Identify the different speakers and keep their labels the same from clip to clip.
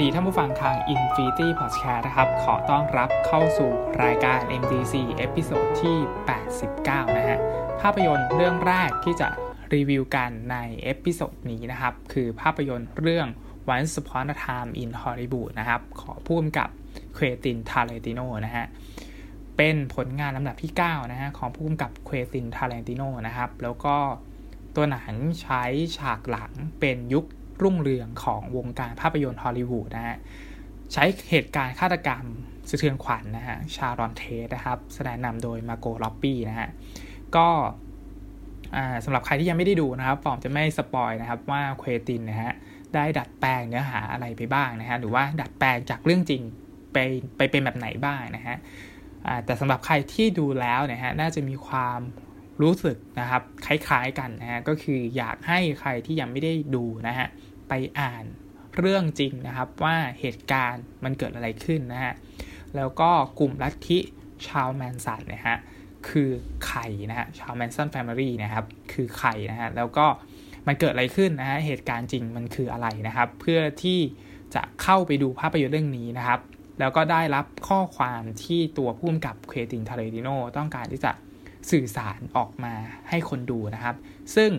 Speaker 1: สวัสดีท่านผู้ฟังทาง Infinity Podcast นะครับ ขอต้อนรับเข้าสู่รายการ MDC episode ที่ 89 นะฮะ ภาพยนตร์เรื่องแรกที่จะรีวิวกันใน episode นี้นะครับ คือภาพยนตร์เรื่อง Once Upon a Time in Hollywood นะครับ ของผู้กำกับ Quentin Tarantino นะฮะ เป็นผลงานลำดับที่ 9 นะฮะ ของผู้กำกับ Quentin Tarantino นะครับ แล้วก็ตัวหนังใช้ฉากหลังเป็นยุค รุ่งเรืองของวงการภาพยนตร์ฮอลลีวูดนะฮะใช้เหตุการณ์ฆาตกรรมสะเทือนขวัญนะฮะ Sharon Tate นะครับ แสดงนำโดย Margot Robbie นะฮะก็สำหรับใครที่ยังไม่ได้ดูนะครับผมจะไม่ spoil นะครับว่า Quentin นะฮะได้ดัดแปลงเนื้อหาอะไรไปบ้างนะฮะหรือว่าดัดแปลงจากเรื่องจริงไปไปเป็นแบบไหนบ้างนะฮะแต่สำหรับใครที่ดูแล้วนะฮะน่าจะมีความรู้สึกนะครับคล้ายๆกันนะฮะก็คืออยากให้ใครที่ยังไม่ได้ดูนะฮะ ไปอ่านเรื่องจริงนะครับว่าเหตุการณ์มันเกิดอะไรขึ้นนะฮะ แล้วก็กลุ่มลัทธิชาว Manson นะฮะคือใครนะฮะชาว Manson Family นะครับคือใครนะฮะแล้วก็มันเกิดอะไรขึ้นนะฮะเหตุการณ์จริงมันคืออะไรนะครับ เพื่อที่จะเข้าไปดูภาพยนตร์เรื่องนี้นะครับ แล้วก็ได้รับข้อความที่ตัวผู้กำกับ Quentin Tarantinoต้องการที่จะสื่อสารออกมาให้คนดูนะครับ ซึ่ง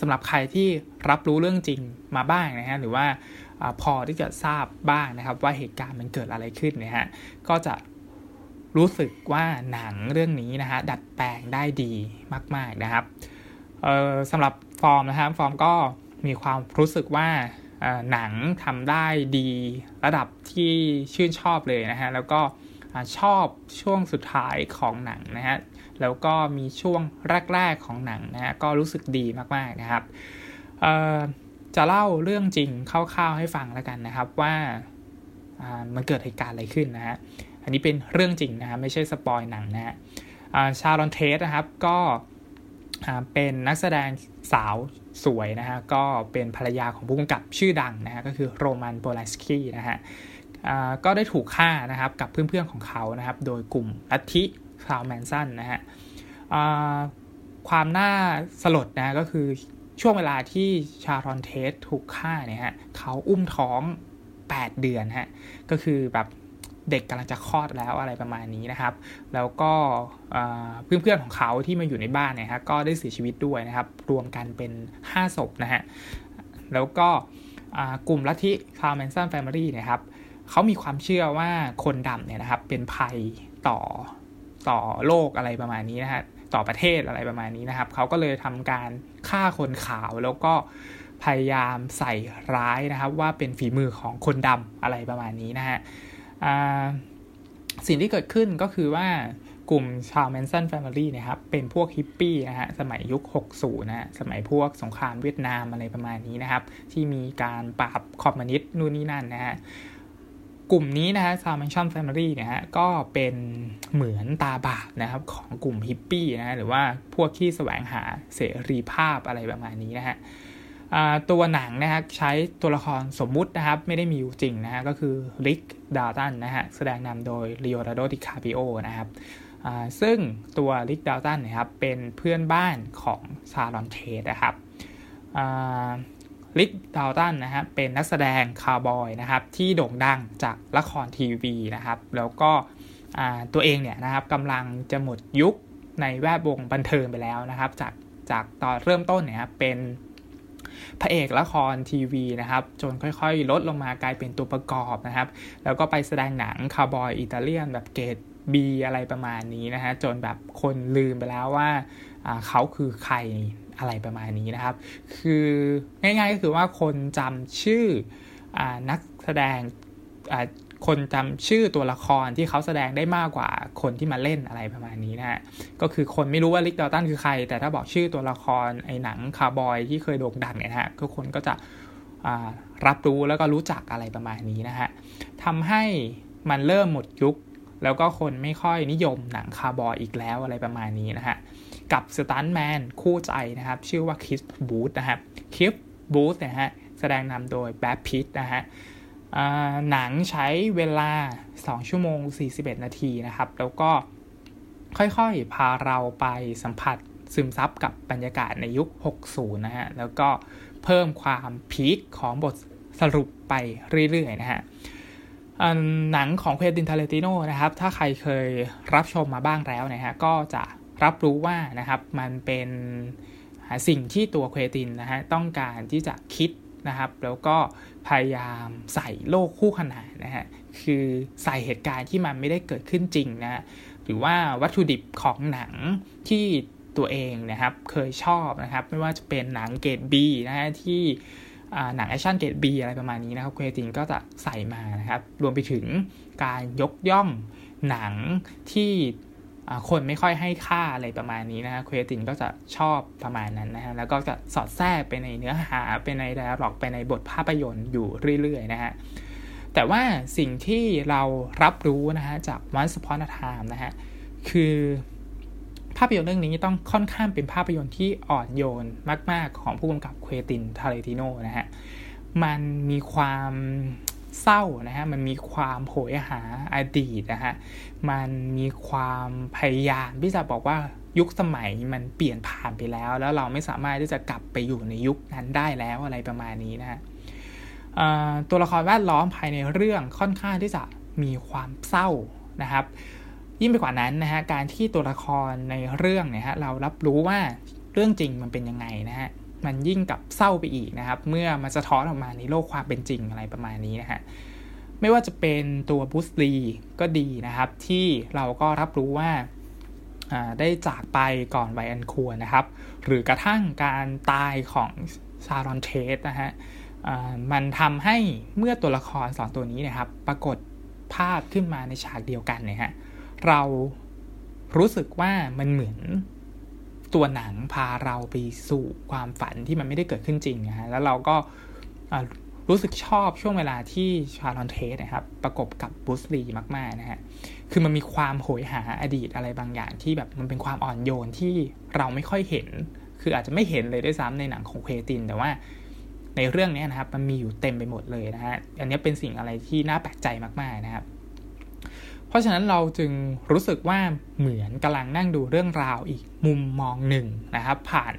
Speaker 1: สำหรับใครที่รับรู้เรื่องจริงมาบ้างนะฮะหรือว่าอพอที่จะทราบบ้างนะครับ ว่าเหตุการณ์มันเกิดอะไรขึ้นนะฮะก็จะรู้สึกว่าหนังเรื่องนี้นะฮะดัดแปลงได้ดีมาก ๆนะครับสำหรับฟอร์มนะครับฟอร์มก็มีความรู้สึกว่าหนังทำได้ดีระดับที่ชื่นชอบเลยนะฮะแล้วก็ชอบช่วงสุดท้ายของหนังนะฮะ แล้วก็มีช่วงแรกๆของหนังนะฮะก็รู้สึกดีมากๆนะครับจะเล่าเรื่องจริงคร่าวๆให้ฟังแล้วกันนะครับว่ามันเกิดเหตุการณ์อะไรขึ้นนะฮะอันนี้เป็นเรื่องจริงนะฮะไม่ใช่สปอยหนังนะฮะชาลอนเทสนะครับก็เป็นนักแสดงสาวสวยนะฮะก็เป็นภรรยาของผู้กำกับชื่อดังนะฮะก็คือโรมันโปลัสกี้นะฮะก็ได้ถูกฆ่านะครับกับเพื่อนๆของเขานะครับโดยกลุ่มลัทธิ คลาวแมนสันนะฮะความน่าสลดนะก็คือช่วงเวลาที่ชารอนเทสถูกฆ่าเนี่ยฮะเขาอุ้มท้อง 8 เดือนฮะก็คือแบบเด็กกำลังจะคลอดแล้วอะไรประมาณนี้นะครับ แล้วก็เพื่อนๆของเขาที่มาอยู่ในบ้านเนี่ยฮะก็ได้เสียชีวิตด้วยนะครับ รวมกันเป็น 5 ศพนะฮะแล้วก็กลุ่มลัทธิชาว Manson Family เนี่ยครับเขามีความเชื่อว่าคนดำเนี่ยนะครับเป็นภัยต่อ ต่อโลกอะไรประมาณนี้นะฮะต่อประเทศอะไรประมาณนี้นะครับเขาก็เลยทำการฆ่าคนขาวแล้วก็พยายามใส่ร้ายนะครับ ว่าเป็นฝีมือของคนดำอะไรประมาณนี้นะฮะสิ่งที่เกิดขึ้นก็คือว่ากลุ่มชาว Manson Family นะครับ เป็นพวกฮิปปี้นะฮะ สมัยยุค 60 นะฮะ สมัยพวกสงครามเวียดนามอะไรประมาณนี้นะครับ ที่มีการปราบคอมมิวนิสต์นู่นนี่นั่นนะฮะ กลุ่มนี้นะฮะชาว Manson Family เนี่ยฮะก็เป็นเหมือนตาบาปนะครับของกลุ่มฮิปปี้นะฮะหรือว่าพวกที่แสวงหาเสรีภาพอะไรประมาณนี้นะฮะตัวหนังนะฮะใช้ตัวละครสมมุตินะครับ ไม่ได้มีอยู่จริงนะฮะก็คือRick Dalton นะฮะแสดงนำโดย Leonardo DiCaprio นะครับซึ่งตัว Rick Dalton นะครับเป็นเพื่อนบ้านของ Sharon Tate นะครับ Rick Dalton นะฮะเป็นนักแสดงคาวบอยนะครับที่โด่งดังจากละครทีวีนะครับ แล้วก็ตัวเองเนี่ยนะครับกำลังจะหมดยุคในแวดวงบันเทิงไปแล้วนะครับ จากจากตอนเริ่มต้นเนี่ยเป็นพระเอกละครทีวีนะครับ จนค่อยๆ ลดลงมากลายเป็นตัวประกอบนะครับ แล้วก็ไปแสดงหนังคาวบอยอิตาเลียนแบบเกรดบีอะไรประมาณนี้นะฮะจนแบบคนลืมไปแล้วว่าเขาคือใคร อะไรประมาณนี้นะครับ คือง่ายๆก็คือว่าคนจำชื่ออนักแสดงคนจำชื่อตัวละครที่เขาแสดงได้มากกว่าคนที่มาเล่นอะไรประมาณนี้นะฮะ ก็คือคนไม่รู้ว่าลิกดอตันคือใคร แต่ถ้าบอกชื่อตัวละครไอ้หนังคาร์บอยที่เคยโด่งดังเนี่ยนะฮะทุกคนก็จะรับรู้แล้วก็รู้จักอะไรประมาณนี้นะฮะทำให้มันเริ่มหมดยุค แล้วก็คนไม่ค่อยนิยมหนังคาร์บอยอีกแล้วอะไรประมาณนี้นะฮะ กับสตันแมนคู่ใจนะครับ ชื่อว่าคิสบูธนะครับคิสบูธนะฮะแสดงนำโดยแบทพิตนะฮะหนังใช้เวลา 2 ชั่วโมง 41 นาทีนะครับ แล้วก็ค่อยๆ พาเราไปสัมผัสซึมซับกับบรรยากาศในยุค 60 นะฮะ แล้วก็เพิ่มความ peak ของบทสรุปไปเรื่อยๆ นะฮะหนังของ Quentin Tarantino นะครับ ถ้าใครเคยรับชมมาบ้างแล้วนะฮะ ก็จะ รับรู้ว่านะครับมันเป็นสิ่งที่ตัว Quentin นะฮะต้องการที่จะคิดนะครับ แล้วก็พยายามใส่โลกคู่ขนานนะฮะคือใส่เหตุการณ์ที่มันไม่ได้เกิดขึ้นจริงนะหรือว่าวัตถุดิบของหนังที่ตัวเองนะครับเคยชอบนะครับ ไม่ว่าจะเป็นหนังเกรด B นะฮะที่หนัง action เกรด B อะไรประมาณนี้นะครับ Quentin ก็จะใส่มานะครับ รวมไปถึงการยกย่องหนังที่ คนไม่ค่อยให้ค่าอะไรประมาณนี้นะฮะ Quentin ก็จะชอบประมาณนั้นนะฮะ แล้วก็จะสอดแทรกไปในเนื้อหาไปใน dialogue ไปในบทภาพยนตร์อยู่เรื่อยๆนะฮะ แต่ว่าสิ่งที่เรารับรู้นะฮะจาก Once Upon a Time นะฮะ คือภาพยนตร์เรื่องนี้ต้องค่อนข้างเป็นภาพยนตร์ที่อ่อนโยนมาก ๆ ของผู้กำกับเควตินทาเลติโนนะฮะ มันมีความ เศร้านะฮะมันมีความโหยหาอดีตนะฮะมันมีความพยายามที่จะบอกว่ายุคสมัยมันเปลี่ยนผ่านไปแล้ว แล้วเราไม่สามารถที่จะกลับไปอยู่ในยุคนั้นได้แล้วอะไรประมาณนี้นะฮะตัวละครแวดล้อมภายในเรื่องค่อนข้างที่จะมีความเศร้านะครับ ยิ่งไปกว่านั้นนะฮะการที่ตัวละครในเรื่องเนี่ยฮะเรารับรู้ว่าเรื่องจริงมันเป็นยังไงนะฮะ มันยิ่งกับเศร้าไปอีกนะครับ เมื่อมันสะท้อนออกมาในโลกความเป็นจริงอะไรประมาณนี้นะฮะไม่ว่าจะเป็นตัวบุสลีก็ดีนะครับ ที่เราก็รับรู้ว่าได้จากไปก่อนไวอันควรนะครับ หรือกระทั่งการตายของซารอนเทสนะฮะมันทำให้เมื่อตัวละครสองตัวนี้นะครับ ปรากฏภาพขึ้นมาในฉากเดียวกันเนี่ยฮะเรารู้สึกว่ามันเหมือน ตัวหนังพาเราไปสู่ความฝันที่มันไม่ได้เกิดขึ้นจริงนะฮะแล้วเราก็รู้สึกชอบช่วงเวลาที่ชาลอนเทสนะครับ ประกบกับบูสลีมาก ๆ นะฮะ คือมันมีความโหยหาอดีตอะไรบางอย่างที่แบบมันเป็นความอ่อนโยนที่เราไม่ค่อยเห็น คืออาจจะไม่เห็นเลยด้วยซ้ำในหนังของเควติน แต่ว่าในเรื่องนี้นะครับ มันมีอยู่เต็มไปหมดเลยนะฮะ อันนี้เป็นสิ่งอะไรที่น่าแปลกใจมาก ๆ นะครับ ราะฉะนั้นเราจึงรู้สึกว่าเหมือนกำลังนั่งดูเรื่องราวอีกมุมมองหนึ่งนะครับ ผ่าน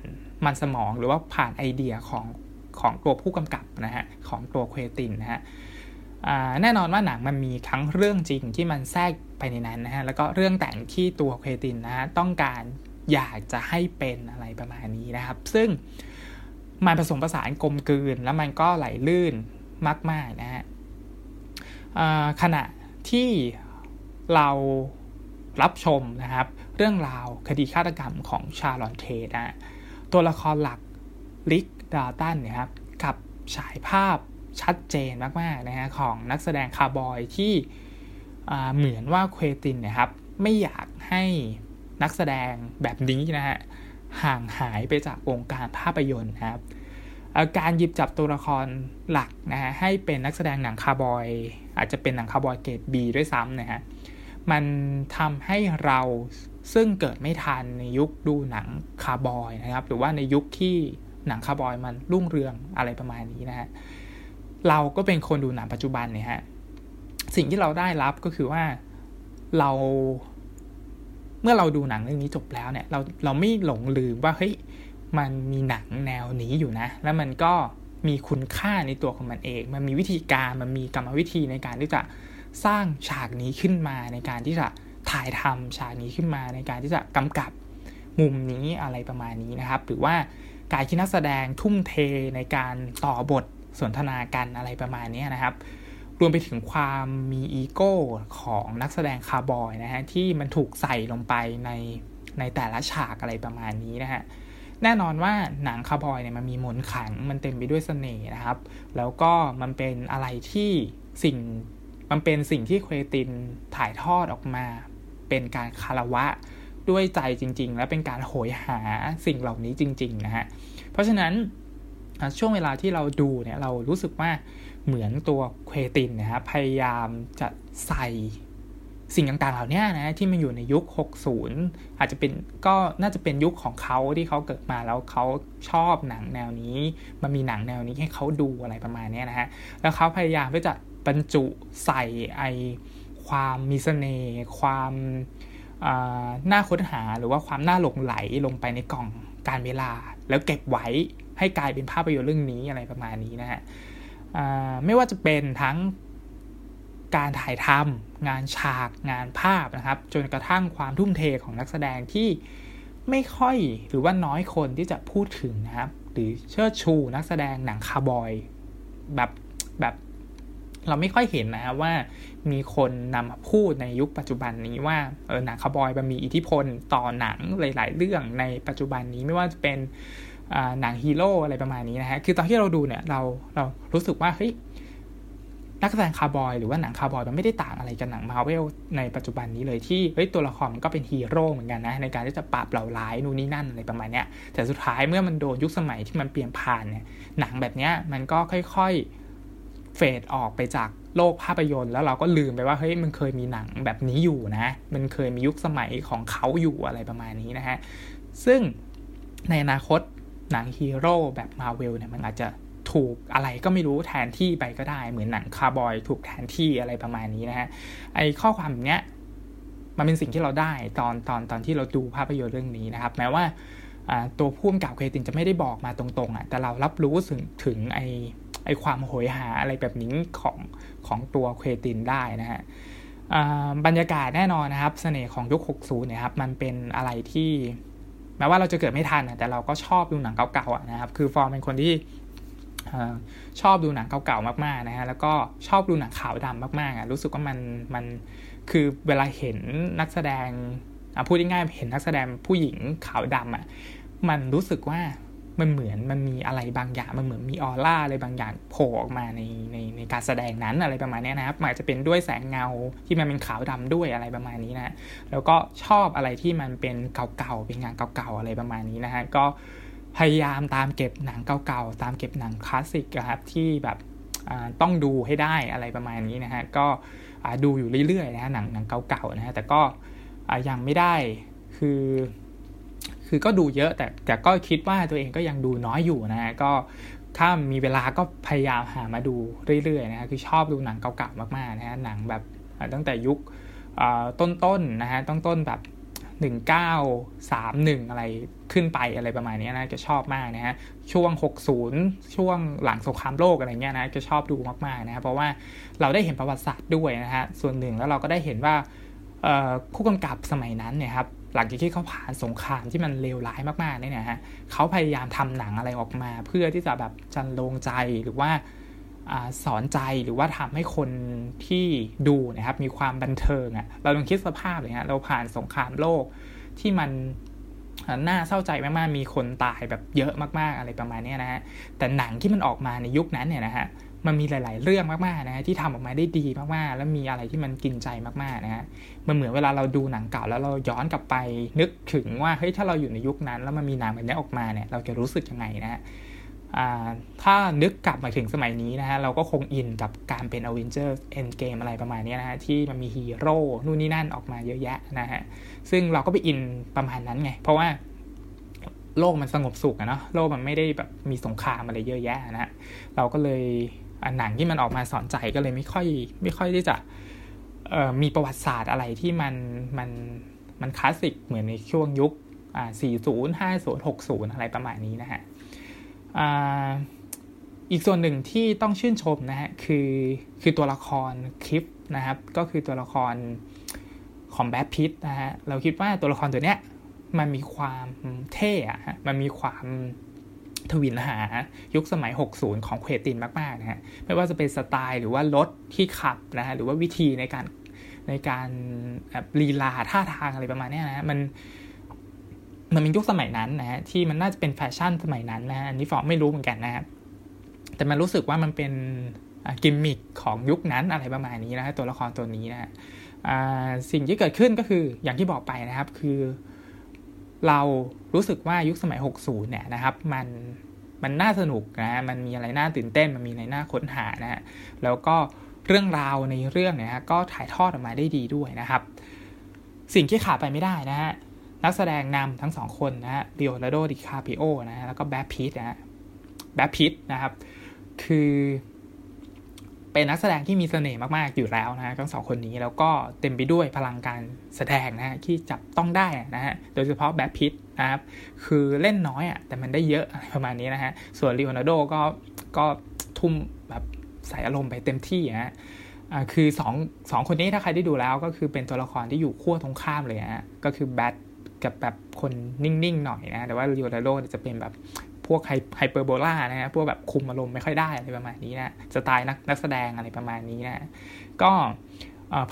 Speaker 1: มันสมองหรือว่าผ่านไอเดียของของตัวผู้กำกับนะฮะของตัวเควตินนะฮะแน่นอนว่าหนังมันมีทั้งเรื่องจริงที่มันแทรกไปในนั้นนะฮะแล้วก็เรื่องแต่งที่ตัวเควตินนะฮะต้องการอยากจะให้เป็นอะไรประมาณนี้นะครับ ซึ่งมันผสมผสานกลมกลืน แล้วมันก็ไหลลื่นมากๆนะฮะขณะที่ เรารับชมนะครับ เรื่องราวคดีฆาตกรรมของชาลอนเทนะตัวละครหลักลิกดาตันนี่ยครับกับฉายภาพชัดเจนมากๆนะฮะของนักแสดงคาวบอยที่เหมือนว่า Quentin นะครับ ไม่อยากให้นักแสดงแบบนี้นะฮะห่างหายไปจากวงการภาพยนตร์นะครับการหยิบจับตัวละครหลักนะฮะให้เป็นนักแสดงหนังคาวบอย อาจจะเป็นหนังคาวบอยเกรด B ด้วยซ้ำนะฮะ มันทำให้เราซึ่งเกิดไม่ทันในยุคดูหนังคาวบอยนะครับ หรือว่าในยุคที่หนังคาร์บอยมันรุ่งเรืองอะไรประมาณนี้นะฮะเราก็เป็นคนดูหนังปัจจุบันเนี่ยฮะสิ่งที่เราได้รับก็คือว่าเราเมื่อเราดูหนังเรื่องนี้จบแล้วเนี่ย เราเราไม่หลงลืมว่าเฮ้ยมันมีหนังแนวนี้อยู่นะ แล้วมันก็มีคุณค่าในตัวของมันเอง มันมีวิธีการมันมีกรรมวิธีในการที่จะ สร้างฉากนี้ขึ้นมาในการที่จะถ่ายทำฉากนี้ขึ้นมาในการที่จะกำกับมุมนี้อะไรประมาณนี้นะครับ หรือว่าการที่นักแสดงทุ่มเทในการต่อบทสนทนากันอะไรประมาณนี้นะครับ รวมไปถึงความมีอีโก้ของนักแสดงคาวบอยนะฮะที่มันถูกใส่ลงไปในในแต่ละฉากอะไรประมาณนี้นะฮะแน่นอนว่าหนังคาวบอยเนี่ยมันมีมนต์ขลังมันเต็มไปด้วยเสน่ห์นะครับ แล้วก็มันเป็นอะไรที่สิ่ง มันเป็นสิ่งที่เควนตินถ่ายทอดออกมา เป็นการคารวะด้วยใจจริง ๆ และเป็นการโหยหาสิ่งเหล่านี้จริง ๆ นะฮะ เพราะฉะนั้นช่วงเวลาที่เราดูเนี่ยเรารู้สึกว่าเหมือนตัวเควตินนะครับพยายามจะใส่สิ่งต่างๆ เหล่านี้นะที่มันอยู่ในยุค 60 อาจจะเป็นก็น่าจะเป็นยุคของเขาที่เขาเกิดมาแล้วเขาชอบหนังแนวนี้ มันมีหนังแนวนี้ให้เขาดูอะไรประมาณนี้นะฮะแล้วเขาพยายามที่จะ บรรจุใส่ไอความมีเสน่ห์ความน่าค้นหาหรือว่าความน่าหลงไหลลงไปในกล่องการเวลา แล้วเก็บไว้ให้กลายเป็นภาพยนตร์เรื่องนี้อะไรประมาณนี้นะฮะไม่ว่าจะเป็นทั้งการถ่ายทำงานฉากงานภาพนะครับ จนกระทั่งความทุ่มเทของนักแสดงที่ไม่ค่อยหรือว่าน้อยคนที่จะพูดถึงนะครับ หรือเชิดชูนักแสดงหนังคาร์บอย แบบแบบ เราไม่ค่อยเห็นนะครับว่ามีคนนำมาพูดในยุคปัจจุบันนี้ว่าเออหนังคาวบอยมันมีอิทธิพลต่อหนังหลาย ๆ เรื่องในปัจจุบันนี้ไม่ว่าจะเป็นหนังฮีโร่อะไรประมาณนี้นะฮะคือตอนที่เราดูเนี่ยเราเรารู้สึกว่าเฮ้ยนักแสดงคาวบอยหรือว่าหนังคาวบอยมันไม่ได้ต่างอะไรกับหนังมาเวลในปัจจุบันนี้เลยที่เฮ้ยตัวละครมันก็เป็นฮีโร่เหมือนกันนะในการที่จะปราบเหล่าร้ายนู่นนี่นั่นอะไรประมาณเนี้ยแต่สุดท้ายเมื่อมันโดนยุคสมัยที่มันเปลี่ยนผ่านเนี่ยหนังแบบเนี้ยมันก็ค่อยๆ เฟดออกไปจากโลกภาพยนตร์ แล้วเราก็ลืมไปว่าเฮ้ยมันเคยมีหนังแบบนี้อยู่นะ มันเคยมียุคสมัยของเขาอยู่อะไรประมาณนี้นะฮะ ซึ่งในอนาคตหนังฮีโร่แบบมาเวลเนี่ยมันอาจจะถูกอะไรก็ไม่รู้แทนที่ไปก็ได้ เหมือนหนังคาร์บอยถูกแทนที่อะไรประมาณนี้นะฮะไอข้อความเนี้ยมันเป็นสิ่งที่เราได้ตอนตอนตอนที่เราดูภาพยนตร์เรื่องนี้นะครับ แม้ว่าตัวผู้กำกับเคตินจะไม่ได้บอกมาตรงๆอะแต่เรารับรู้ถึงถึงไอ ไอความโหยหาอะไรแบบนี้ของของตัวเคตินได้นะฮะบรรยากาศแน่นอนนะครับเสน่ห์ของยุค 60เนี่ยครับมันเป็นอะไรที่แม้ว่าเราจะเกิดไม่ทันแต่เราก็ชอบดูหนังเก่าๆนะครับ คือฟอร์มเป็นคนที่ชอบดูหนังเก่าๆมากๆนะฮะแล้วก็ชอบดูหนังขาวดำมากๆอะรู้สึกว่ามันมันคือเวลาเห็นนักแสดงพูดง่ายๆเห็นนักแสดงผู้หญิงขาวดำอะมันรู้สึกว่า มันเหมือนมันมีอะไรบางอย่างมันเหมือนมีออร่าอะไรบางอย่างโผล่ออกมาในในในการแสดงนั้นอะไรประมาณนี้นะครับอาจจะเป็นด้วยแสงเงาที่มันเป็นขาวดำด้วยอะไรประมาณนี้นะแล้วก็ชอบอะไรที่มันเป็นเก่าๆเป็นงานเก่าๆอะไรประมาณนี้นะฮะก็พยายามตามเก็บหนังเก่าๆตามเก็บหนังคลาสสิกครับที่แบบต้องดูให้ได้อะไรประมาณนี้นะฮะก็ดูอยู่เรื่อยๆนะฮะหนังหนังเก่าๆนะฮะแต่ก็ยังไม่ได้คือ คือก็ดูเยอะแต่แต่ก็คิดว่าตัวเองก็ยังดูน้อยอยู่นะฮะก็ถ้ามีเวลาก็พยายามหามาดูเรื่อยๆนะฮะคือชอบดูหนังเก่าๆมากๆนะฮะหนังแบบตั้งแต่ยุคต้นๆนะฮะต้นๆแบบ 1931 อะไรขึ้นไปอะไรประมาณนี้นะจะชอบมากนะฮะช่วง 60 ช่วงหลังสงครามโลกอะไรเงี้ยนะจะชอบดูมากๆนะเพราะว่าเราได้เห็นประวัติศาสตร์ด้วยนะฮะส่วนหนึ่งแล้วเราก็ได้เห็นว่าผู้กำกับสมัยนั้นเนี่ยครับ หลังจากที่เขาผ่านสงครามที่มันเลวร้ายมากๆเนี่ยฮะเขาพยายามทำหนังอะไรออกมา เพื่อที่จะแบบจันลงใจหรือว่าสอนใจหรือว่าทำให้คนที่ดูนะครับมีความบันเทิงอะ่ะเราลองคิดสภาพเลยฮะเราผ่านสงครามโลกที่มันน่าเศร้าใจมากๆมีคนตายแบบเยอะมากๆอะไรประมาณนี้นะฮะแต่หนังที่มันออกมาในยุคนั้นเนี่ยนะฮะ มันมีหลาย ๆ เรื่องมากๆนะฮะที่ทำออกมาได้ดีมากๆ แล้วมีอะไรที่มันกินใจมากๆนะฮะมันเหมือนเวลาเราดูหนังเก่าแล้วเราย้อนกลับไปนึกถึงว่าเฮ้ยถ้าเราอยู่ในยุคนั้น แล้วมันมีหนังแบบนี้ออกมาเนี่ยเราจะรู้สึกยังไงนะฮะถ้านึกกลับมาถึงสมัยนี้นะฮะเราก็คงอินกับการเป็น Avengers Endgame อะไรประมาณนี้นะฮะที่มันมีฮีโร่นู่นนี่นั่นออกมาเยอะแยะนะฮะซึ่งเราก็ไปอินประมาณนั้นไง เพราะว่าโลกมันสงบสุขอะเนาะโลกมันไม่ได้แบบมีสงครามอะไรเยอะแยะนะฮะเราก็เลย หนังที่มันออกมาสอนใจก็เลยไม่ค่อยไม่ค่อยที่จะมีประวัติศาสตร์อะไรที่มันมันมันคลาสสิกเหมือนในช่วงยุค40 50 60 อะไรประมาณนี้นะฮะอีกส่วนหนึ่งที่ต้องชื่นชมนะฮะคือคือตัวละครคลิปนะครับก็คือตัวละครของแบทพิทนะฮะเราคิดว่าตัวละครตัวเนี้ยมันมีความเท่อะมันมีความ ทวินหายุคสมัย 60 ของเควตินมากๆนะฮะไม่ว่าจะเป็นสไตล์หรือว่ารถที่ขับนะฮะหรือว่าวิธีในการในการลีลาท่าทางอะไรประมาณนี้นะมันมันเป็นยุคสมัยนั้นนะฮะที่มันน่าจะเป็นแฟชั่นสมัยนั้นนะอันนี้ฟอร์ไม่รู้เหมือนกันนะครับแต่มันรู้สึกว่ามันเป็นกิมมิคของยุคนั้นอะไรประมาณนี้นะตัวละครตัวนี้นะสิ่งที่เกิดขึ้นก็คืออย่างที่บอกไปนะครับ คือ เรารู้สึกว่ายุคสมัย 60 เนี่ยนะครับ มันมันน่าสนุกนะมันมีอะไรน่าตื่นเต้น มันมีอะไรน่าค้นหานะฮะแล้วก็เรื่องราวในเรื่องเนี่ยฮะก็ถ่ายทอดออกมาได้ดีด้วยนะครับ สิ่งที่ขาดไปไม่ได้นะฮะนักแสดงนำทั้งสองคนนะฮะเดีโอนาร์โดดิคาปิโอนะฮะแล้วก็แบทพิทนะฮะแบทพิทนะครับ คือ เป็นนักแสดงที่มีเสน่ห์มากๆอยู่แล้วนะทั้งสองคนนี้แล้วก็เต็มไปด้วยพลังการแสดงนะฮะที่จับต้องได้นะฮะโดยเฉพาะแบทพิทนะครับคือเล่นน้อยอะแต่มันได้เยอะประมาณนี้นะฮะส่วนลีโอนาร์โดก็ก็ทุ่มแบบใส่อารมณ์ไปเต็มที่ฮะคือสองสองคนนี้ถ้าใครได้ดูแล้วก็คือเป็นตัวละครที่อยู่ขั้วตรงข้ามเลยฮะก็คือแบทกับแบบคนนิ่งๆหน่อยนะ แต่ว่าเรียวดาโรจะเป็นแบบ พวกไฮเปอร์โบลานะฮะพวกแบบคุมอารมณ์ไม่ค่อยได้อะไรประมาณนี้นะสไตล์นักนักแสดงอะไรประมาณนี้นะก็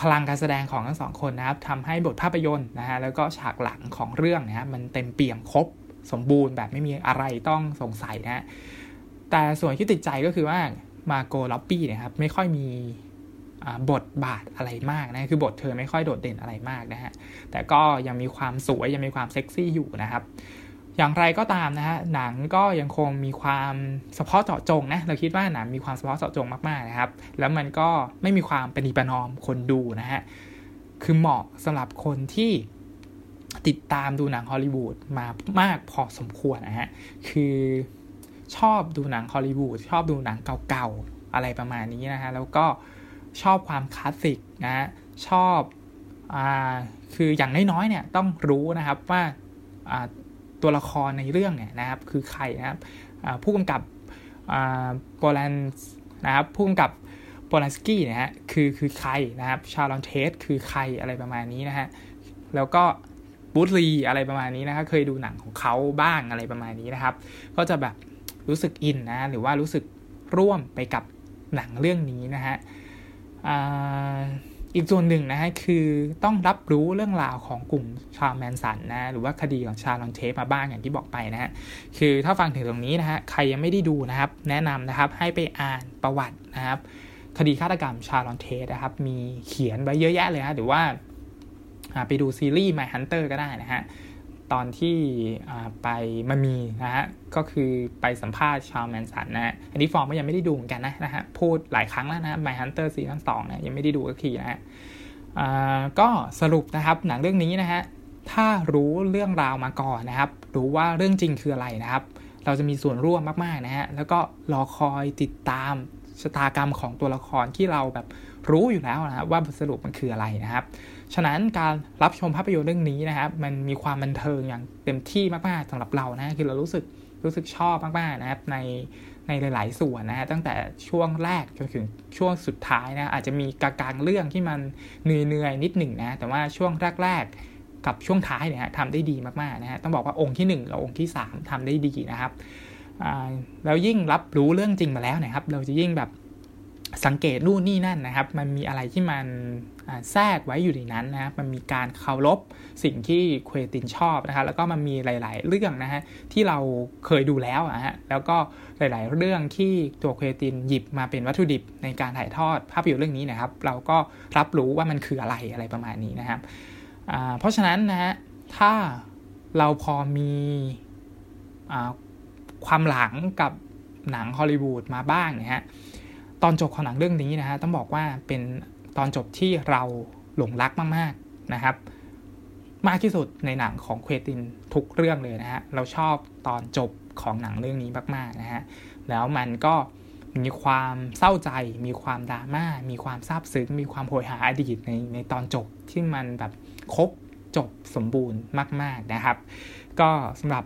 Speaker 1: พลังการแสดงของทั้งสองคนนะครับทำให้บทภาพยนตร์นะฮะแล้วก็ฉากหลังของเรื่องนะฮะมันเต็มเปี่ยมครบสมบูรณ์แบบไม่มีอะไรต้องสงสัยนะฮะแต่ส่วนที่ติดใจก็คือว่ามาโกล็อบบี้นะครับไม่ค่อยมีบทบาทอะไรมากนะคือบทเธอไม่ค่อยโดดเด่นอะไรมากนะฮะแต่ก็ยังมีความสวยยังมีความเซ็กซี่อยู่นะครับ อย่างไรก็ตามนะฮะหนังก็ยังคงมีความเฉพาะเจาะจงนะเราคิดว่าหนังมีความเฉพาะเจาะจงมากๆนะครับ แล้วมันก็ไม่มีความเปฏิปนอมคนดูนะฮะคือเหมาะสำหรับคนที่ติดตามดูหนังฮอลลีวูดมามากพอสมควรนะฮะคือชอบดูหนังฮอลลีวูดชอบดูหนังเก่าๆอะไรประมาณนี้นะฮะแล้วก็ชอบความคลาสสิกนะฮะชอบอ่าคืออย่างน้อยๆเนี่ยต้องรู้นะครับว่าอ่า ตัวละครในเรื่องเนี่ยนะครับคือใครนะครับผู้กำกับโปแลนนะครับผู้กำกับโปลันสกี้นะฮะคือคือใครนะครับชาลอนเทสคือใครอะไรประมาณนี้นะฮะแล้วก็บูธลีอะไรประมาณนี้นะครับเคยดูหนังของเขาบ้างอะไรประมาณนี้นะครับ ก็จะแบบรู้สึกอินนะหรือว่ารู้สึกร่วมไปกับหนังเรื่องนี้นะฮะอี อีกส่วนหนึ่งนะฮะคือต้องรับรู้เรื่องราวของกลุ่มชาวแมนสันนะหรือว่าคดีของชาลอนเทปมาบ้างอย่างที่บอกไปนะฮะคือถ้าฟังถึงตรงนี้นะฮะใครยังไม่ได้ดูนะครับ แนะนำนะครับให้ไปอ่านประวัตินะครับ คดีฆาตกรรมชาลอนเทสนะครับ มีเขียนไว้เยอะแยะเลยฮะหรือว่าไปดูซีรีส์ My Hunter ก็ได้นะฮะ ตอนที่ไปมามีนะฮะก็คือไปสัมภาษณ์ชาวแมนสันนะ อันนี้ฟอร์มก็ยังไม่ได้ดูเหมือนกันนะนะฮะพูดหลายครั้งแล้วนะ Mindhunter ซีซั่นสองนะยังไม่ได้ดูสักทีนะฮะก็สรุปนะครับหนังเรื่องนี้นะฮะถ้ารู้เรื่องราวมาก่อนนะครับ รู้ว่าเรื่องจริงคืออะไรนะครับ เราจะมีส่วนร่วมมากๆนะฮะแล้วก็รอคอยติดตามชะตากรรมของตัวละครที่เราแบบรู้อยู่แล้วนะว่าบทสรุปมันคืออะไรนะครับ ฉะนั้นการรับชมภาพยนตร์เรื่องนี้นะครับ มันมีความบันเทิงอย่างเต็มที่มากๆสำหรับเรานะคือเรารู้สึกรู้สึกชอบมากๆนะครับในในหลาย ๆ ส่วนนะฮะตั้งแต่ช่วงแรกจนถึงช่วงสุดท้ายนะอาจจะมีกลางๆเรื่องที่มันเหนื่อยๆนิดหนึ่งนะแต่ว่าช่วงแรกๆกับช่วงท้ายเนี่ยทำได้ดีมากๆนะฮะต้องบอกว่าองค์ที่ 1 กับองค์ที่ 3ทำได้ดีนะครับแล้วยิ่งรับรู้เรื่องจริงมาแล้วนะครับ เราจะยิ่งแบบสังเกตนู่นนี่นั่นนะครับ มันมีอะไรที่มัน แทรกไว้อยู่ในนั้นนะครับมันมีการเคารพสิ่งที่เควตินชอบนะครับแล้วก็มันมีหลาย ๆ เรื่องนะฮะที่เราเคยดูแล้วอะฮะแล้วก็หลาย ๆ เรื่องที่ตัวเควตินหยิบมาเป็นวัตถุดิบในการถ่ายทอดภาพยนตร์เรื่องนี้นะครับ เราก็รับรู้ว่ามันคืออะไรอะไรประมาณนี้นะครับเพราะฉะนั้นนะฮะถ้าเราพอมีความหลังกับหนังฮอลลีวูดมาบ้างนะฮะตอนจบของหนังเรื่องนี้นะฮะต้องบอกว่าเป็น ตอนจบที่เราหลงรักมากๆนะครับ มากที่สุดในหนังของเควตินทุกเรื่องเลยนะฮะเราชอบตอนจบของหนังเรื่องนี้มากๆนะฮะแล้วมันก็มีความเศร้าใจ มีความดราม่า มีความซาบซึ้ง มีความโหยหาอดีตในในตอนจบที่มันแบบครบจบสมบูรณ์มาก ๆนะครับ ก็สำหรับ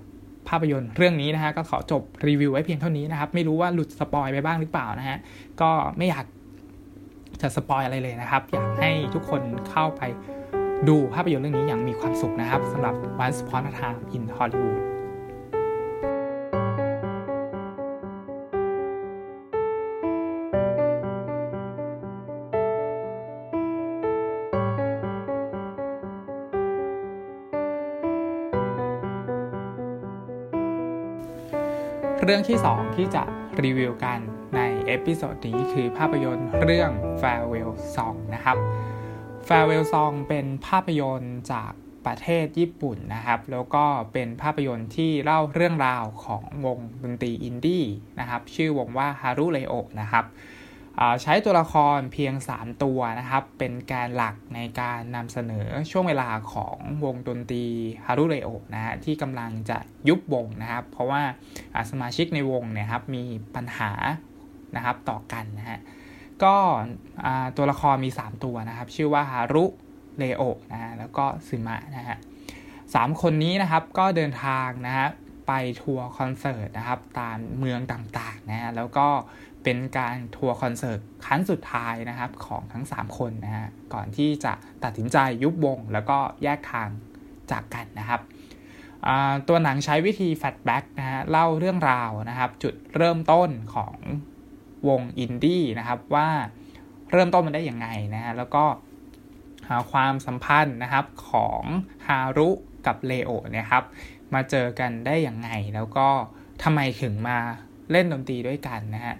Speaker 1: ภาพยนตร์เรื่องนี้นะฮะก็ขอจบรีวิวไว้เพียงเท่านี้นะครับ ไม่รู้ว่าหลุดสปอยไปบ้างหรือเปล่านะฮะก็ไม่อยาก จะสปอยอะไรเลยนะครับ อยากให้ทุกคนเข้าไปดูภาพยนตร์เรื่องนี้อย่างมีความสุขนะครับสำหรับ Once Upon a Time in Hollywood เรื่องที่ 2 ที่จะรีวิวกันใน episode นี้คือภาพยนตร์เรื่อง Farewell Song นะครับ Farewell Song เป็นภาพยนตร์จากประเทศญี่ปุ่นนะครับ แล้วก็เป็นภาพยนตร์ที่เล่าเรื่องราวของวงดนตรีอินดี้นะครับ ชื่อวงว่าฮารุเลโอนะครับใช้ตัวละครเพียง 3 ตัวนะครับ เป็นการหลักในการนำเสนอช่วงเวลาของวงดนตรีฮารุเรโอนะฮะที่กำลังจะยุบวงนะครับ เพราะว่าสมาชิกในวงเนี่ยครับมีปัญหา นะครับต่อกันนะฮะก็ตัวละครมี 3 ตัวนะครับ ชื่อว่าฮารุเรโอนะฮะแล้วก็ซึมะนะฮะสามคนนี้นะครับก็เดินทางนะฮะไปทัวร์คอนเสิร์ตนะครับตามเมืองต่างๆนะฮะแล้วก็เเป็นการทัวร์คอนเสิร์ตครั้งสุดท้ายนะครับของทั้ง 3 คนนะฮะก่อนที่จะตัดสินใจยุบวงแล้วก็แยกทางจากกันนะครับตัวหนังใช้วิธี flashback นะฮะเล่าเรื่องราวนะครับ จุดเริ่มต้นของ วงอินดี้นะครับว่าเริ่มต้นมันได้ยังไงนะฮะแล้วก็หาความสัมพันธ์นะครับของฮารุกับเลโอเนี่ยครับมาเจอกันได้อย่างไง แล้วก็ทำไมถึงมาเล่นดนตรีด้วยกันนะฮะ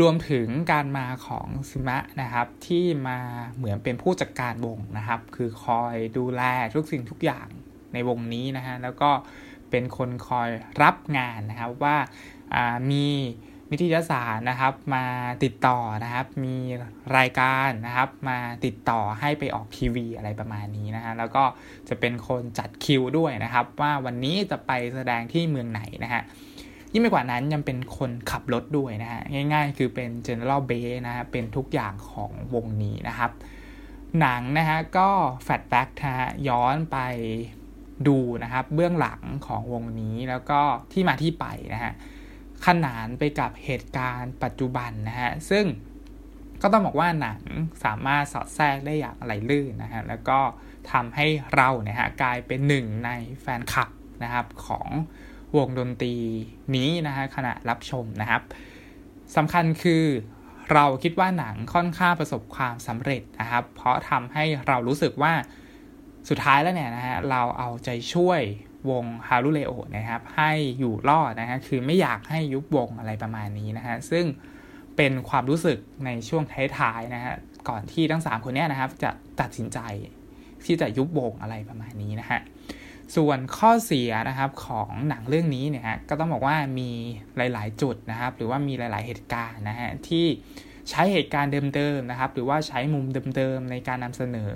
Speaker 1: รวมถึงการมาของซิมะนะครับที่มาเหมือนเป็นผู้จัดการวงนะครับ คือคอยดูแลทุกสิ่งทุกอย่างในวงนี้นะฮะแล้วก็เป็นคนคอยรับงานนะครับว่ามี นิตยสารนะครับ มาติดต่อนะครับ มีรายการนะครับ มาติดต่อให้ไปออกทีวีอะไรประมาณนี้นะฮะแล้วก็จะเป็นคนจัดคิวด้วยนะครับ ว่าวันนี้จะไปแสดงที่เมืองไหนนะฮะยิ่งไปกว่านั้นยังเป็นคนขับรถด้วยนะฮะง่ายๆ คือเป็น general b a s นะฮะเป็นทุกอย่างของวงนี้นะครับ หนังนะฮะก็แฟลชแบ็กนะฮะย้อนไปดูนะครับ เบื้องหลังของวงนี้แล้วก็ที่มาที่ไปนะฮะ ขนานไปกับเหตุการณ์ปัจจุบันนะฮะ ซึ่งก็ต้องบอกว่าหนังสามารถสอดแทรกได้อย่างไหลลื่นนะฮะ แล้วก็ทำให้เราเนี่ยฮะกลายเป็นหนึ่งในแฟนคลับนะครับของวงดนตรีนี้นะฮะขณะรับชมนะครับสำคัญคือเราคิดว่าหนังค่อนข้างประสบความสำเร็จนะครับ เพราะทำให้เรารู้สึกว่าสุดท้ายแล้วเนี่ยนะฮะเราเอาใจช่วย วงฮารุเลโอนะครับ ให้อยู่รอดนะฮะคือไม่อยากให้ยุบวงอะไรประมาณนี้นะฮะซึ่งเป็นความรู้สึกในช่วงท้ายๆนะฮะก่อนที่ทั้ง 3 คนนี้นะครับ จะตัดสินใจที่จะยุบวงอะไรประมาณนี้นะฮะส่วนข้อเสียนะครับของหนังเรื่องนี้เนี่ยฮะก็ต้องบอกว่ามีหลาย ๆ จุดนะครับ หรือว่ามีหลาย ๆ เหตุการณ์นะฮะที่ใช้เหตุการณ์เดิมๆนะครับ หรือว่าใช้มุมเดิมๆในการนำเสนอ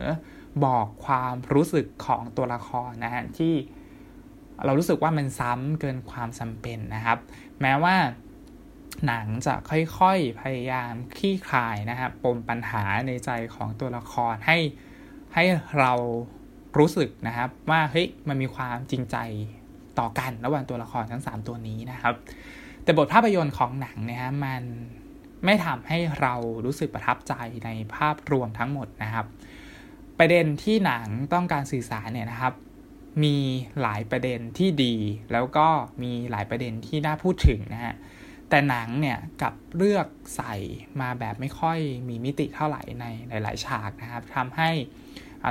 Speaker 1: บอกความรู้สึกของตัวละครนะฮะที่ เรารู้สึกว่ามันซ้ำเกินความจาเป็นนะครับ แม้ว่าหนังจะค่อยๆพยายามคลี่คลายนะครับปมปัญหาในใจของตัวละครให้ให้เรารู้สึกนะครับว่าเฮ้ยมันมีความจริงใจต่อกันระหว่างตัวละครทั้ง 3 ตัวนี้นะครับ แต่บทภาพยนตร์ของหนังเนี่ยฮะมันไม่ทำให้เรารู้สึกประทับใจในภาพรวมทั้งหมดนะครับ ประเด็นที่หนังต้องการสื่อสารเนี่ยนะครับ มีหลายประเด็นที่ดี แล้วก็มีหลายประเด็นที่น่าพูดถึงนะฮะแต่หนังเนี่ยกับเลือกใส่มาแบบไม่ค่อยมีมิติเท่าไหร่ในหลาย ๆ ฉากนะครับทำให้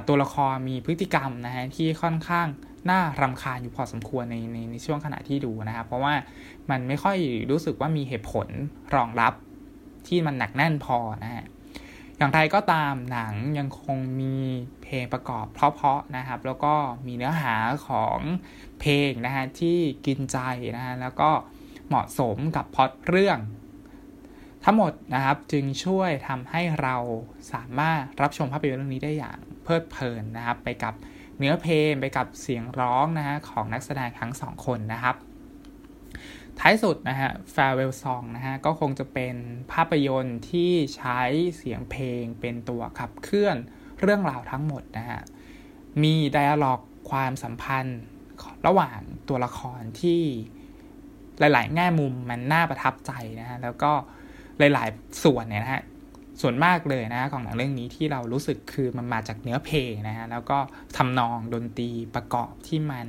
Speaker 1: ตัวละครมีพฤติกรรมนะฮะที่ค่อนข้างน่ารำคาญอยู่พอสมควรในในในช่วงขณะที่ดูนะครับ เพราะว่ามันไม่ค่อยรู้สึกว่ามีเหตุผลรองรับที่มันหนักแน่นพอนะฮะ อย่างไรก็ตามหนังยังคงมีเพลงประกอบเพราะๆนะครับ แล้วก็มีเนื้อหาของเพลงนะฮะที่กินใจนะฮะแล้วก็เหมาะสมกับพล็อตเรื่อง ทั้งหมดนะครับจึงช่วยทำให้เราสามารถรับชมภาพยนตร์เรื่องนี้ได้อย่างเพลิดเพลินนะครับ ไปกับเนื้อเพลงไปกับเสียงร้องนะฮะของนักแสดงทั้งสองคนนะครับ ท้ายสุดนะฮะ Farewell Song นะฮะ ก็คงจะเป็นภาพยนตร์ที่ใช้เสียงเพลงเป็นตัวขับเคลื่อนเรื่องราวทั้งหมดนะฮะ มีไดอะล็อกความสัมพันธ์ระหว่างตัวละครที่หลาย ๆ แง่มุมมันน่าประทับใจนะฮะ แล้วก็หลาย ๆ ส่วนเนี่ยนะฮะ ส่วนมากเลยนะของหนังเรื่องนี้ที่เรารู้สึกคือมันมาจากเนื้อเพลงนะฮะ แล้วก็ทำนองดนตรีประกอบที่มัน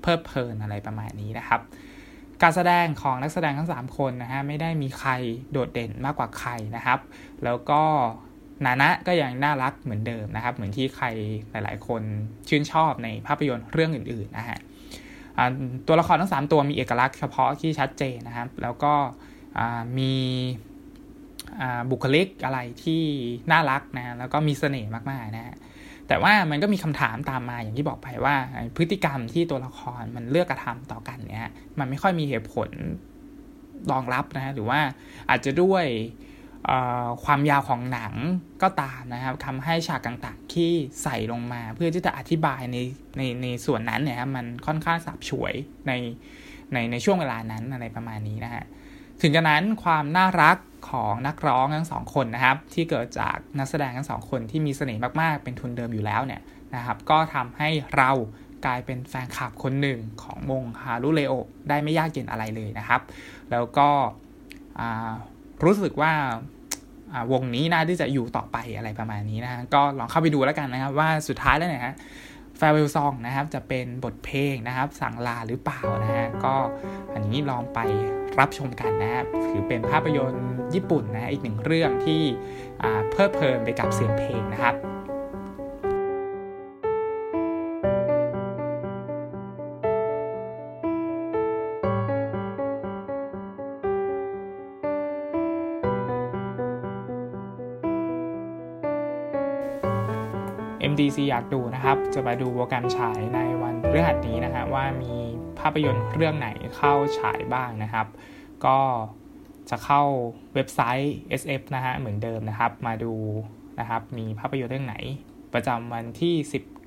Speaker 1: เพลิดเพลินอะไรประมาณนี้นะครับ การแสดงของนักแสดงทั้ง 3 คนนะฮะไม่ได้มีใครโดดเด่นมากกว่าใครนะครับ แล้วก็นานะก็ยังน่ารักเหมือนเดิมนะครับ เหมือนที่ใครหลาย ๆ คนชื่นชอบในภาพยนตร์เรื่องอื่นๆนะฮะตัวละครทั้ง 3 ตัวมีเอกลักษณ์เฉพาะที่ชัดเจนนะครับ แล้วก็มีบุคลิกอะไรที่น่ารักนะแล้วก็มีเสน่ห์มากๆนะ แต่ว่ามันก็มีคำถามตามมาอย่างที่บอกไปว่า พฤติกรรมที่ตัวละครมันเลือกกระทำต่อกันเนี่ยมันไม่ค่อยมีเหตุผลรองรับนะหรือว่าอาจจะด้วยความยาวของหนังก็ตามนะครับทำให้ฉากต่างๆที่ใส่ลงมา เพื่อที่จะอธิบายในในในส่วนนั้นเนี่ยมันค่อนข้างสับฉวยในในในช่วงเวลานั้นอะไรประมาณนี้นะฮะ ถึงกระนั้นความน่ารักของนักร้องทั้งสองคนนะครับ ที่เกิดจากนักแสดงทั้งสองคนที่มีเสน่ห์มากๆ เป็นทุนเดิมอยู่แล้วเนี่ยนะครับ ก็ทำให้เรากลายเป็นแฟนคลับคนหนึ่งของวงฮารุเลโอได้ไม่ยากเย็นอะไรเลยนะครับ แล้วก็รู้สึกว่าวงนี้น่าที่จะอยู่ต่อไปอะไรประมาณนี้นะก็ลองเข้าไปดูแล้วกันนะครับ ว่าสุดท้ายแล้วเนี่ยฮะ farewell song นะครับ จะเป็นบทเพลงนะครับ สั่งลาหรือเปล่านะฮะก็อันนี้ลองไป รับชมกันนะครับถือเป็นภาพยนตร์ญี่ปุ่นนะอีกหนึ่งเรื่องที่เพลิดเพลินไปกับเสียงเพลงนะครับ MDC อยากดูนะครับ จะมาดูโปรแกรมฉายในวันพฤหัสนี้นะฮะว่ามี ภาพยนตร์เรื่องไหนเข้าฉายบ้างนะครับ ก็จะเข้าเว็บไซต์ SF นะฮะเหมือนเดิมนะครับ มาดูนะครับมีภาพยนตร์เรื่องไหนประจำวันที่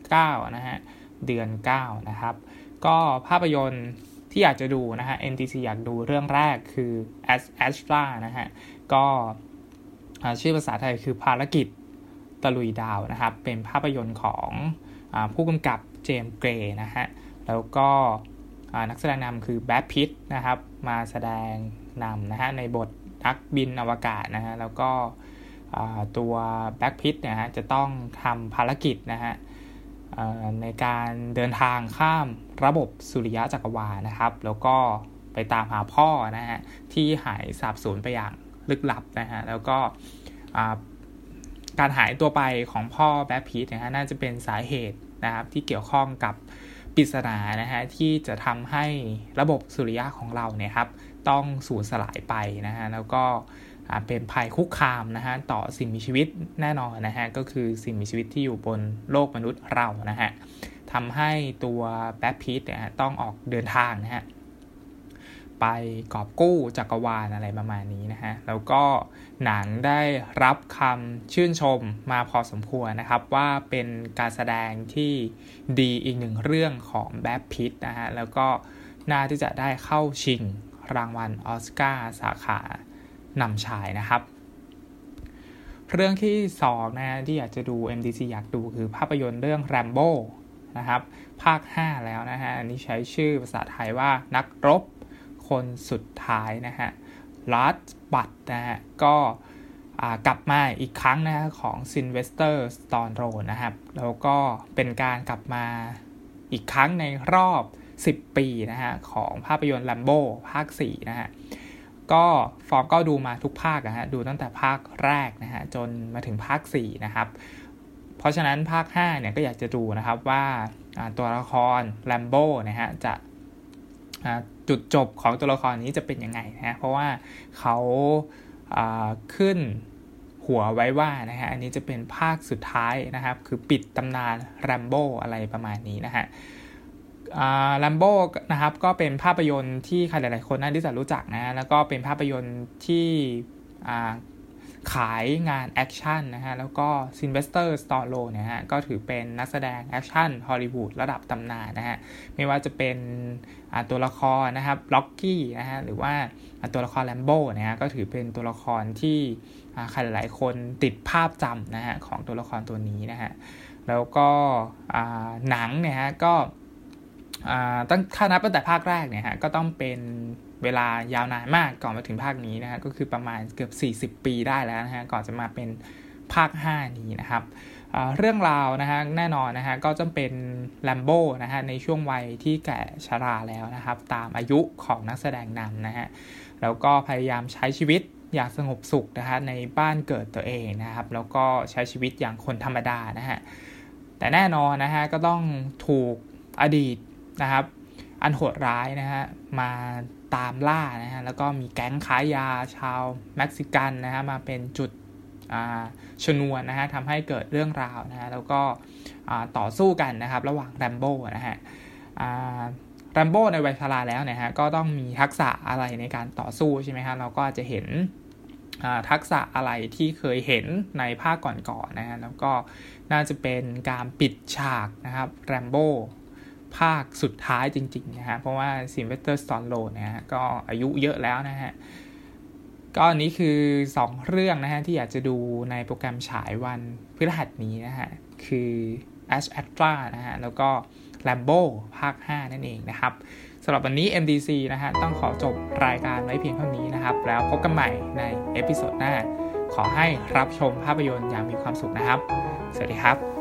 Speaker 1: 19 นะฮะเดือน 9 นะครับ ก็ภาพยนตร์ที่อยากจะดูนะฮะ NTC อยากดูเรื่องแรกคือ Astra นะฮะก็ชื่อภาษาไทยคือภารกิจตะลุยดาวนะครับ เป็นภาพยนตร์ของอผู้กำกับเจมส์เกรย์นะฮะแล้วก็ นักแสดงนำคือแบทพิทนะครับ มาแสดงนำนะฮะในบทนักบินอวกาศนะฮะแล้วก็ตัวแบ็กพิทนี่ยฮะจะต้องทำภารกิจนะฮะในการเดินทางข้ามระบบสุริยะจักรวาลนะครับ แล้วก็ไปตามหาพ่อนะฮะที่หายสาบสูญไปอย่างลึกลับนะฮะแล้วก็การหายตัวไปของพ่อแบ็คพีทนะฮะน่าจะเป็นสาเหตุนะครับที่เกี่ยวข้องกับ ปริศนานะฮะที่จะทำให้ระบบสุริยะของเราเนี่ยครับต้องสูญสลายไปนะฮะแล้วก็เป็นภัยคุกคามนะฮะต่อสิ่งมีชีวิตแน่นอนนะฮะก็คือสิ่งมีชีวิตที่อยู่บนโลกมนุษย์เรานะฮะทำให้ตัวแบ็คพีทเนี่ยต้องออกเดินทางนะฮะ ไปกอบกู้จักรวาลอะไรประมาณนี้นะฮะ แล้วก็หนังได้รับคำชื่นชมมาพอสมควรนะครับ ว่าเป็นการแสดงที่ดีอีกหนึ่งเรื่องของแบ็คพิทนะฮะ แล้วก็น่าที่จะได้เข้าชิงรางวัลออสการ์สาขานำชายนะครับ เรื่องที่2นะที่อยากจะดู MDC อยากดูคือภาพยนตร์เรื่อง Rambo นะครับ ภาค 5 แล้วนะฮะ อันนี้ใช้ชื่อภาษาไทยว่านักรบ คนสุดท้ายนะฮะ Last Blood นะฮะก็กลับมาอีกครั้งนะฮะของซิลเวสเตอร์สตอลโลนนะครับ แล้วก็เป็นการกลับมาอีกครั้งในรอบ 10 ปีนะฮะของภาพยนตร์แรมโบ้ภาค 4 นะฮะก็ฟอร์มก็ดูมาทุกภาคนะฮะดูตั้งแต่ภาคแรกนะฮะจนมาถึงภาค 4 นะครับ เพราะฉะนั้นภาค 5 เนี่ยก็อยากจะดูนะครับว่าตัวละครแรมโบ้นะฮะจะ จุดจบของตัวละครนี้จะเป็นยังไงนะเพราะว่าเขาขึ้นหัวไว้ว่านะฮะอันนี้จะเป็นภาคสุดท้ายนะครับ คือปิดตำนานแรมโบ้อะไรประมาณนี้นะฮะแรมโบ้นะครับก็เป็นภาพยนตร์ที่ใครหลาย ๆ คนน่าจะรู้จักนะแล้วก็เป็นภาพยนตร์ที่ขายงานแอคชั่นนะฮะแล้วก็ซิลเวสเตอร์สตอลโลนเนี่ยฮะก็ถือเป็นนักแสดงแอคชั่นฮอลลีวูดระดับตำนานนะฮะไม่ว่าจะเป็น ตัวละครนะครับร็อกกี้นะฮะหรือว่าตัวละครแรมโบ้นะฮะก็ถือเป็นตัวละครที่ใครหลายคนติดภาพจำนะฮะของตัวละครตัวนี้นะฮะแล้วก็หนังเนี่ยฮะก็ตั้งถ้านับตั้งแต่ภาคแรกเนี่ยฮะก็ต้องเป็นเวลายาวนานมากก่อนมาถึงภาคนี้นะฮะก็คือประมาณเกือบ 40 ปีได้แล้วนะฮะก่อนจะมาเป็นภาค 5 นี้นะครับ เรื่องราวนะฮะแน่นอนนะฮะก็จะเป็นแลมโบ้นะฮะในช่วงวัยที่แก่ชราแล้วนะครับ ตามอายุของนักแสดงนำนะฮะแล้วก็พยายามใช้ชีวิตอย่างสงบสุขนะฮะในบ้านเกิดตัวเองนะครับ แล้วก็ใช้ชีวิตอย่างคนธรรมดานะฮะแต่แน่นอนนะฮะก็ต้องถูกอดีตนะครับ อันโหดร้ายนะฮะมาตามล่านะฮะแล้วก็มีแก๊งค้ายาชาวเม็กซิกันนะฮะมาเป็นจุด ชนวนนะฮะทำให้เกิดเรื่องราวนะฮะแล้วก็ต่อสู้กันนะครับระหว่างแรมโบ้นะฮะแรมโบ้ในวัยชราแล้วเนี่ยฮะก็ต้องมีทักษะอะไรในการต่อสู้ใช่ไหมฮะเราก็จะเห็นทักษะอะไรที่เคยเห็นในภาคก่อนๆนะฮะแล้วก็น่าจะเป็นการปิดฉากนะครับแรมโบ้ภาคสุดท้ายจริงๆนะฮะเพราะว่าซิลเวสเตอร์สตอลโลนนะฮะก็อายุเยอะแล้วนะฮะ ก็อันนี้คือ 2 เรื่องนะฮะ ที่อยากจะดูในโปรแกรมฉายวันพฤหัสนี้นะฮะ คือ Ash a t r a นะฮะ แล้วก็ Rambo ภาค 5 นั่นเองนะครับสำหรับวันนี้ MDC นะฮะ ต้องขอจบรายการไว้เพียงเท่านี้นะครับ แล้วพบกันใหม่ใน episode หน้า ขอให้รับชมภาพยนตร์อย่างมีความสุขนะครับ สวัสดีครับ